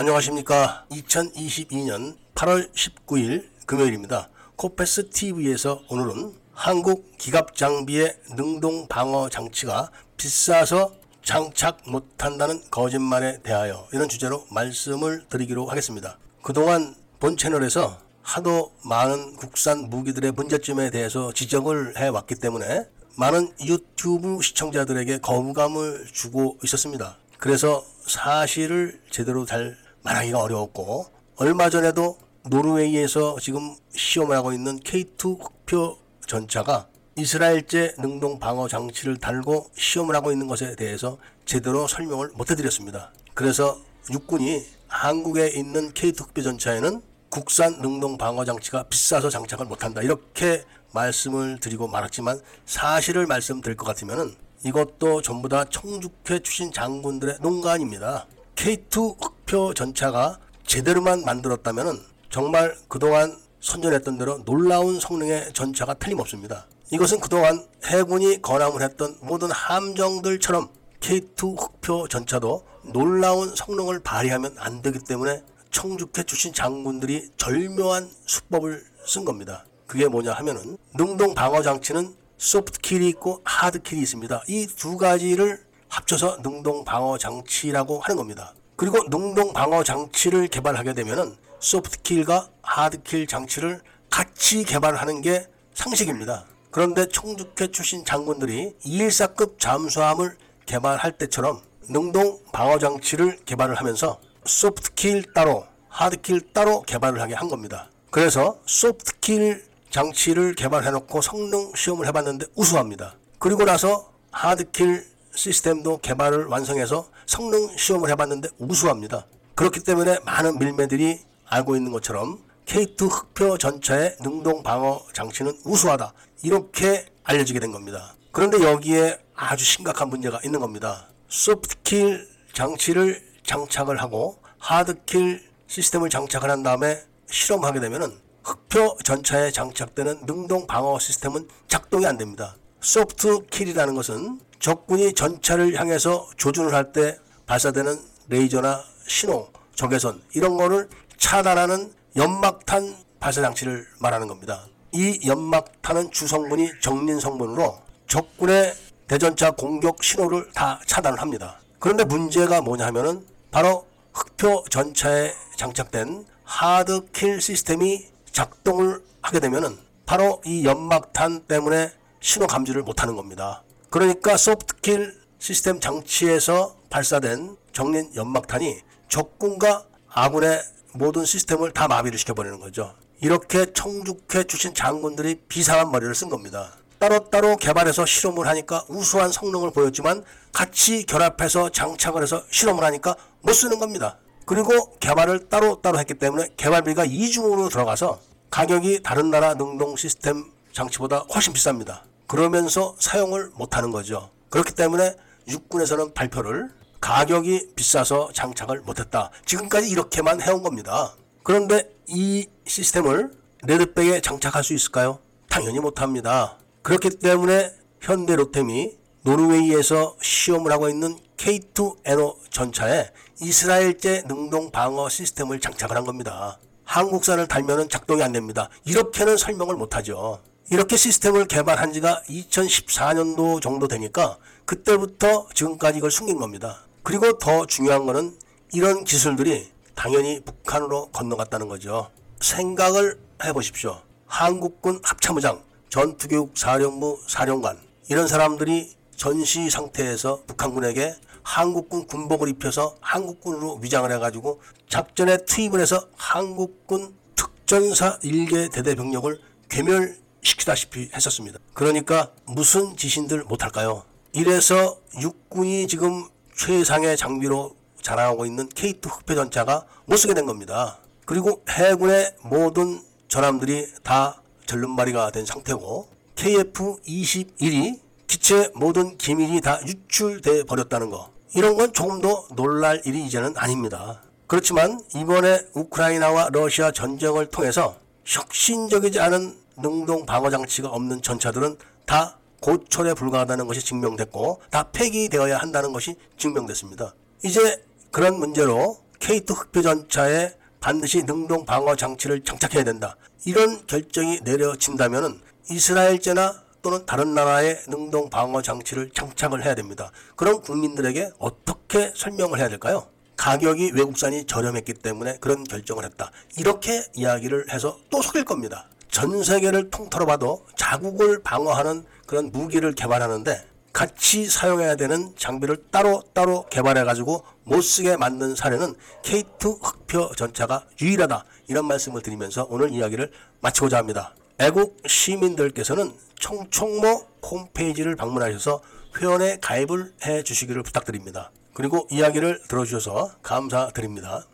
안녕하십니까. 2022년 8월 19일 금요일입니다. 코페스 TV에서 오늘은 한국 기갑 장비의 능동 방어 장치가 비싸서 장착 못한다는 거짓말에 대하여 이런 주제로 말씀을 드리기로 하겠습니다. 그동안 본 채널에서 하도 많은 국산 무기들의 문제점에 대해서 지적을 해왔기 때문에 많은 유튜브 시청자들에게 거부감을 주고 있었습니다. 그래서 사실을 제대로 잘 말하기가 어려웠고 얼마 전에도 노르웨이에서 지금 시험을 하고 있는 K2 흑표 전차가 이스라엘제 능동 방어 장치를 달고 시험을 하고 있는 것에 대해서 제대로 설명을 못 해드렸습니다. 그래서 육군이 한국에 있는 K2 흑표 전차에는 국산 능동 방어 장치가 비싸서 장착을 못한다 이렇게 말씀을 드리고 말았지만 사실을 말씀드릴 것 같으면은 이것도 전부 다 청주회 출신 장군들의 농간입니다. K2 흑 표 전차가 제대로만 만들었다면은 정말 그동안 선전했던 대로 놀라운 성능의 전차가 틀림없습니다. 이것은 그동안 해군이 건함을 했던 모든 함정들처럼 K2 흑표 전차도 놀라운 성능을 발휘하면 안 되기 때문에 청주회 출신 장군들이 절묘한 수법을 쓴 겁니다. 그게 뭐냐 하면은 능동 방어 장치는 소프트 킬이 있고 하드 킬이 있습니다. 이 두 가지를 합쳐서 능동 방어 장치라고 하는 겁니다. 그리고 능동 방어 장치를 개발하게 되면은 소프트킬과 하드킬 장치를 같이 개발하는 게 상식입니다. 그런데 총주회 출신 장군들이 214급 잠수함을 개발할 때처럼 능동 방어 장치를 개발을 하면서 소프트킬 따로 하드킬 따로 개발을 하게 한 겁니다. 그래서 소프트킬 장치를 개발해놓고 성능 시험을 해봤는데 우수합니다. 그리고 나서 하드킬 시스템도 개발을 완성해서 성능 시험을 해봤는데 우수합니다. 그렇기 때문에 많은 밀매들이 알고 있는 것처럼 K2 흑표 전차의 능동 방어 장치는 우수하다. 이렇게 알려지게 된 겁니다. 그런데 여기에 아주 심각한 문제가 있는 겁니다. 소프트킬 장치를 장착을 하고 하드킬 시스템을 장착을 한 다음에 실험하게 되면은 흑표 전차에 장착되는 능동 방어 시스템은 작동이 안 됩니다. 소프트 킬이라는 것은 적군이 전차를 향해서 조준을 할 때 발사되는 레이저나 신호, 적외선 이런 거를 차단하는 연막탄 발사 장치를 말하는 겁니다. 이 연막탄은 주성분이 정린 성분으로 적군의 대전차 공격 신호를 다 차단을 합니다. 그런데 문제가 뭐냐 하면은 바로 흑표 전차에 장착된 하드킬 시스템이 작동을 하게 되면은 바로 이 연막탄 때문에 신호 감지를 못하는 겁니다. 그러니까 소프트킬 시스템 장치에서 발사된 정린 연막탄이 적군과 아군의 모든 시스템을 다 마비를 시켜버리는 거죠. 이렇게 청주회 출신 장군들이 비상한 머리를 쓴 겁니다. 따로따로 개발해서 실험을 하니까 우수한 성능을 보였지만 같이 결합해서 장착을 해서 실험을 하니까 못 쓰는 겁니다. 그리고 개발을 따로따로 했기 때문에 개발비가 이중으로 들어가서 가격이 다른 나라 능동 시스템 장치보다 훨씬 비쌉니다. 그러면서 사용을 못하는 거죠. 그렇기 때문에 육군에서는 발표를 가격이 비싸서 장착을 못했다. 지금까지 이렇게만 해온 겁니다. 그런데 이 시스템을 레드백에 장착할 수 있을까요? 당연히 못합니다. 그렇기 때문에 현대 로템이 노르웨이에서 시험을 하고 있는 K2NO 전차에 이스라엘제 능동 방어 시스템을 장착을 한 겁니다. 한국산을 달면은 작동이 안 됩니다. 이렇게는 설명을 못하죠. 이렇게 시스템을 개발한 지가 2014년도 정도 되니까 그때부터 지금까지 이걸 숨긴 겁니다. 그리고 더 중요한 거는 이런 기술들이 당연히 북한으로 건너갔다는 거죠. 생각을 해보십시오. 한국군 합참의장, 전투교육 사령부 사령관 이런 사람들이 전시 상태에서 북한군에게 한국군 군복을 입혀서 한국군으로 위장을 해가지고 작전에 투입을 해서 한국군 특전사 일개 대대 병력을 괴멸 시키다시피 했었습니다. 그러니까 무슨 지신들 못할까요? 이래서 육군이 지금 최상의 장비로 자랑하고 있는 K2 흑표 전차가 못 쓰게 된 겁니다. 그리고 해군의 모든 전함들이 다 절름발이가 된 상태고 KF-21이 기체 모든 기밀이 다 유출돼 버렸다는 거. 이런 건 조금 더 놀랄 일이 이제는 아닙니다. 그렇지만 이번에 우크라이나와 러시아 전쟁을 통해서 혁신적이지 않은 능동 방어 장치가 없는 전차들은 다 고철에 불과하다는 것이 증명됐고 다 폐기되어야 한다는 것이 증명됐습니다. 이제 그런 문제로 K2 흑표 전차에 반드시 능동 방어 장치를 장착해야 된다. 이런 결정이 내려진다면은 이스라엘제나 또는 다른 나라의 능동 방어 장치를 장착을 해야 됩니다. 그럼 국민들에게 어떻게 설명을 해야 될까요? 가격이 외국산이 저렴했기 때문에 그런 결정을 했다. 이렇게 이야기를 해서 또 속일 겁니다. 전 세계를 통틀어 봐도 자국을 방어하는 그런 무기를 개발하는데 같이 사용해야 되는 장비를 따로 따로 개발해 가지고 못 쓰게 만든 사례는 K2 흑표 전차가 유일하다. 이런 말씀을 드리면서 오늘 이야기를 마치고자 합니다. 애국 시민들께서는 청총모 홈페이지를 방문하셔서 회원에 가입을 해 주시기를 부탁드립니다. 그리고 이야기를 들어주셔서 감사드립니다.